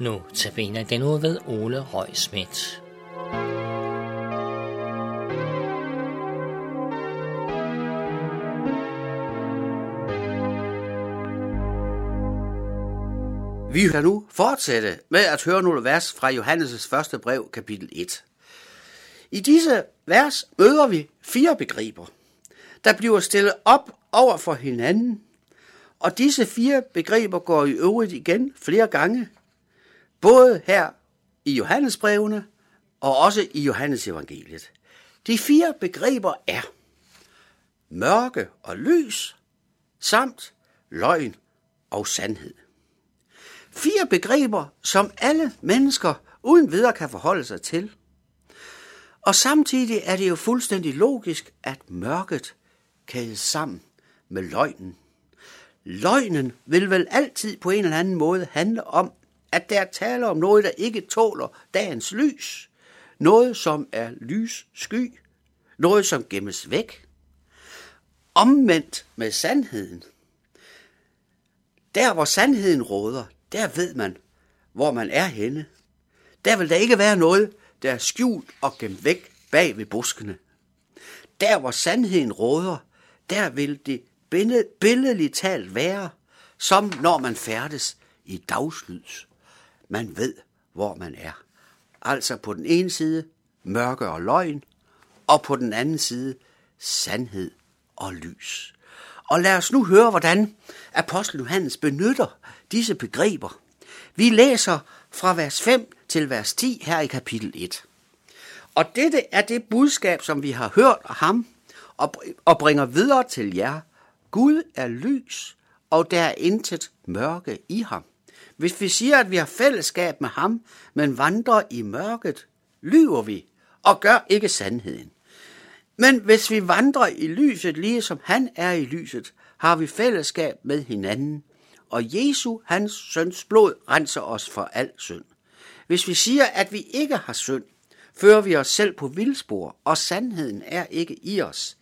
Nu tabiner den ud ved Ole Røg Schmidt. Vi kan nu fortsætte med at høre nogle vers fra Johannes' første brev, kapitel 1. I disse vers møder vi fire begreber, der bliver stillet op over for hinanden, og disse fire begreber går i øvrigt igen flere gange, både her i Johannesbrevene og også i Johannes evangeliet. De fire begreber er mørke og lys, samt løgn og sandhed. Fire begreber, som alle mennesker uden videre kan forholde sig til. Og samtidig er det jo fuldstændig logisk, at mørket kædes sammen med løgnen. Løgnen vil vel altid på en eller anden måde handle om, at der taler om noget, der ikke tåler dagens lys. Noget, som er lys sky. Noget, som gemmes væk. Omvendt med sandheden. Der, hvor sandheden råder, der ved man, hvor man er henne. Der vil der ikke være noget, der er skjult og gemt væk bag ved buskene. Der, hvor sandheden råder, der vil det billedligt talt være, som når man færdes i dagslys. Man ved, hvor man er. Altså på den ene side mørke og løgn, og på den anden side sandhed og lys. Og lad os nu høre, hvordan apostlen Johannes benytter disse begreber. Vi læser fra vers 5 til vers 10 her i kapitel 1. Og dette er det budskab, som vi har hørt af ham og bringer videre til jer. Gud er lys, og der er intet mørke i ham. Hvis vi siger, at vi har fællesskab med ham, men vandrer i mørket, lyver vi og gør ikke sandheden. Men hvis vi vandrer i lyset, lige som han er i lyset, har vi fællesskab med hinanden, og Jesu, hans søns blod, renser os for al synd. Hvis vi siger, at vi ikke har synd, fører vi os selv på vildspor, og sandheden er ikke i os.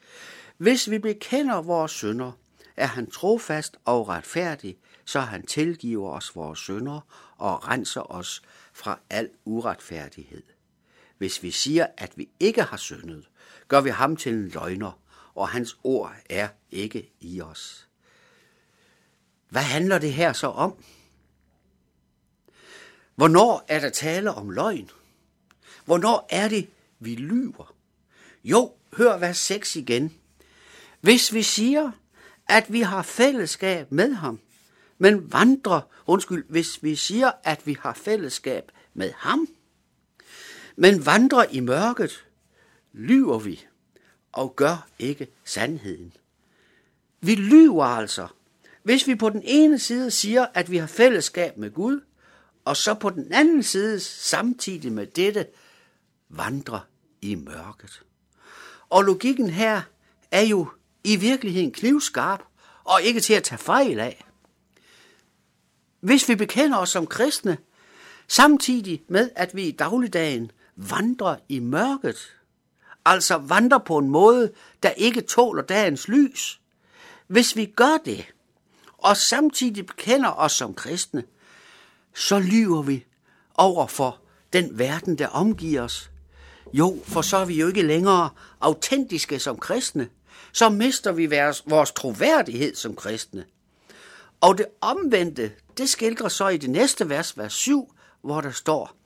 Hvis vi bekender vores synder, er han trofast og retfærdig, så han tilgiver os vores synder og renser os fra al uretfærdighed. Hvis vi siger, at vi ikke har syndet, gør vi ham til en løgner, og hans ord er ikke i os. Hvad handler det her så om? Hvornår er der tale om løgn? Hvornår er det, vi lyver? Jo, hør vers 6 igen. Hvis vi siger, at vi har fællesskab med ham, men vandrer, undskyld, hvis vi siger, at vi har fællesskab med ham, men vandrer i mørket, lyver vi og gør ikke sandheden. Vi lyver altså, hvis vi på den ene side siger, at vi har fællesskab med Gud, og så på den anden side samtidig med dette vandrer i mørket. Og logikken her er jo i virkeligheden knivskarp og ikke til at tage fejl af. Hvis vi bekender os som kristne, samtidig med at vi i dagligdagen vandrer i mørket, altså vandrer på en måde, der ikke tåler dagens lys, hvis vi gør det, og samtidig bekender os som kristne, så lyver vi over for den verden, der omgiver os. Jo, for så er vi jo ikke længere autentiske som kristne. Så mister vi vores, vores troværdighed som kristne. Og det omvendte, det skildrer så i det næste vers, vers 7, hvor der står,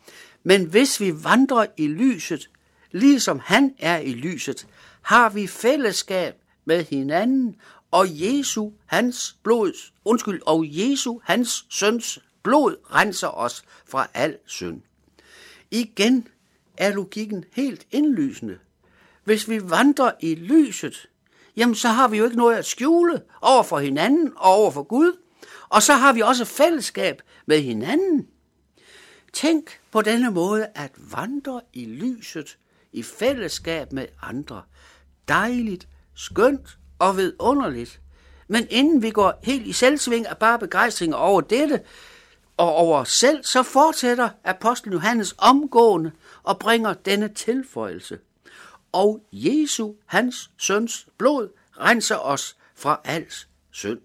Men hvis vi vandrer i lyset, ligesom han er i lyset, har vi fællesskab med hinanden, og Jesu, hans blod, undskyld, og Jesu, hans søns blod renser os fra al synd. Igen er logikken helt indlysende. Hvis vi vandrer i lyset, jamen så har vi jo ikke noget at skjule over for hinanden og over for Gud. Og så har vi også fællesskab med hinanden. Tænk på denne måde at vandre i lyset i fællesskab med andre. Dejligt, skønt og vidunderligt. Men inden vi går helt i selvsving af bare begejstring over dette, og over os selv, så fortsætter apostlen Johannes omgående og bringer denne tilføjelse. Og Jesu, hans søns blod, renser os fra alt synd.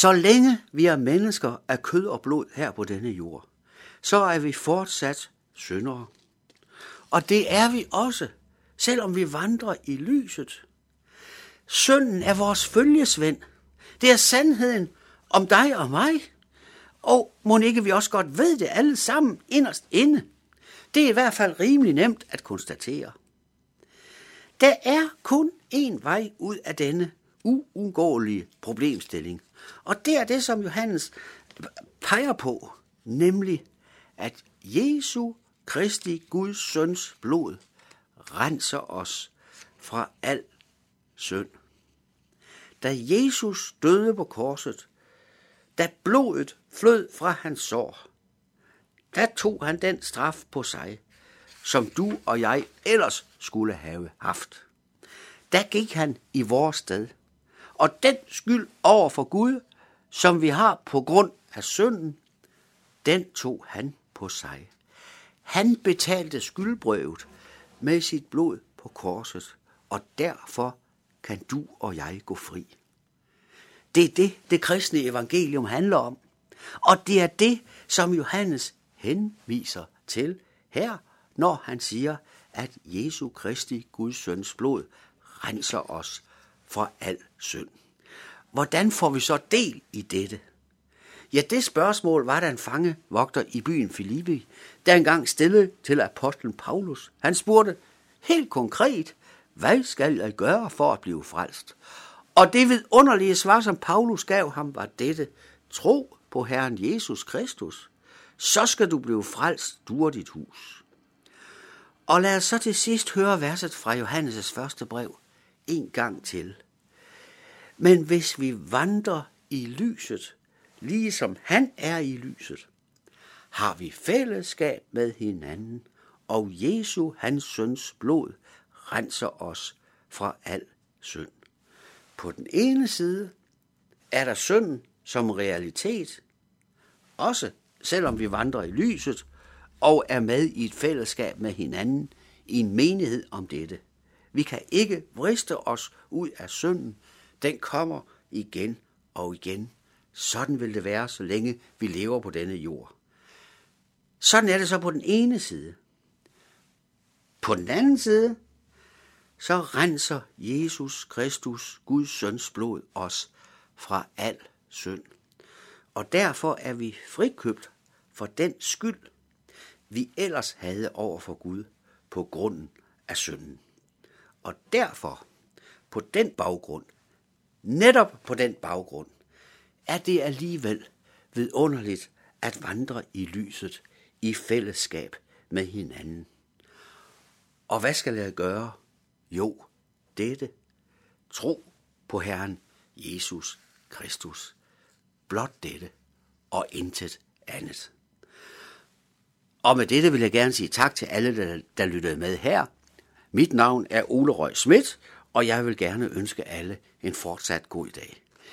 Så længe vi er mennesker af kød og blod her på denne jord, så er vi fortsat syndere. Og det er vi også, selvom vi vandrer i lyset. Synden er vores følgesvend. Det er sandheden om dig og mig. Og må ikke vi også godt ved det alle sammen inderst inde. Det er i hvert fald rimelig nemt at konstatere. Der er kun én vej ud af denne uundgåelige problemstilling. Og det er det, som Johannes peger på, nemlig at Jesu Kristi Guds søns blod renser os fra al synd. Da Jesus døde på korset, da blodet flød fra hans sår, der tog han den straf på sig, som du og jeg ellers skulle have haft. Der gik han i vores sted. Og den skyld over for Gud, som vi har på grund af synden, den tog han på sig. Han betalte skyldbrøvet med sit blod på korset, og derfor kan du og jeg gå fri. Det er det, det kristne evangelium handler om. Og det er det, som Johannes henviser til her, når han siger, at Jesu Kristi, Guds søns blod, renser os fra al synd. Hvordan får vi så del i dette? Ja, det spørgsmål var der en fange vogter i byen Filippi, der engang stillede til apostlen Paulus. Han spurgte helt konkret, hvad skal jeg gøre for at blive frelst? Og det vidunderlige svar, som Paulus gav ham, var dette. Tro på Herren Jesus Kristus, så skal du blive frelst, du og dit hus. Og lad os så til sidst høre verset fra Johannes' første brev en gang til. Men hvis vi vandrer i lyset, ligesom han er i lyset, har vi fællesskab med hinanden, og Jesu, hans søns blod, renser os fra al synd. På den ene side er der synden som realitet, også selvom vi vandrer i lyset og er med i et fællesskab med hinanden i en menighed om dette. Vi kan ikke vriste os ud af synden. Den kommer igen og igen. Sådan vil det være, så længe vi lever på denne jord. Sådan er det så på den ene side. På den anden side, så renser Jesus Kristus, Guds søns blod, os fra al synd. Og derfor er vi frikøbt for den skyld, vi ellers havde over for Gud på grunden af synden. Og derfor, på den baggrund, netop på den baggrund, er det alligevel vidunderligt at vandre i lyset i fællesskab med hinanden. Og hvad skal jeg gøre? Jo, dette. Tro på Herren Jesus Kristus. Blot dette og intet andet. Og med dette vil jeg gerne sige tak til alle, der, der lyttede med her. Mit navn er Ole Røg Schmidt, og jeg vil gerne ønske alle en fortsat god dag.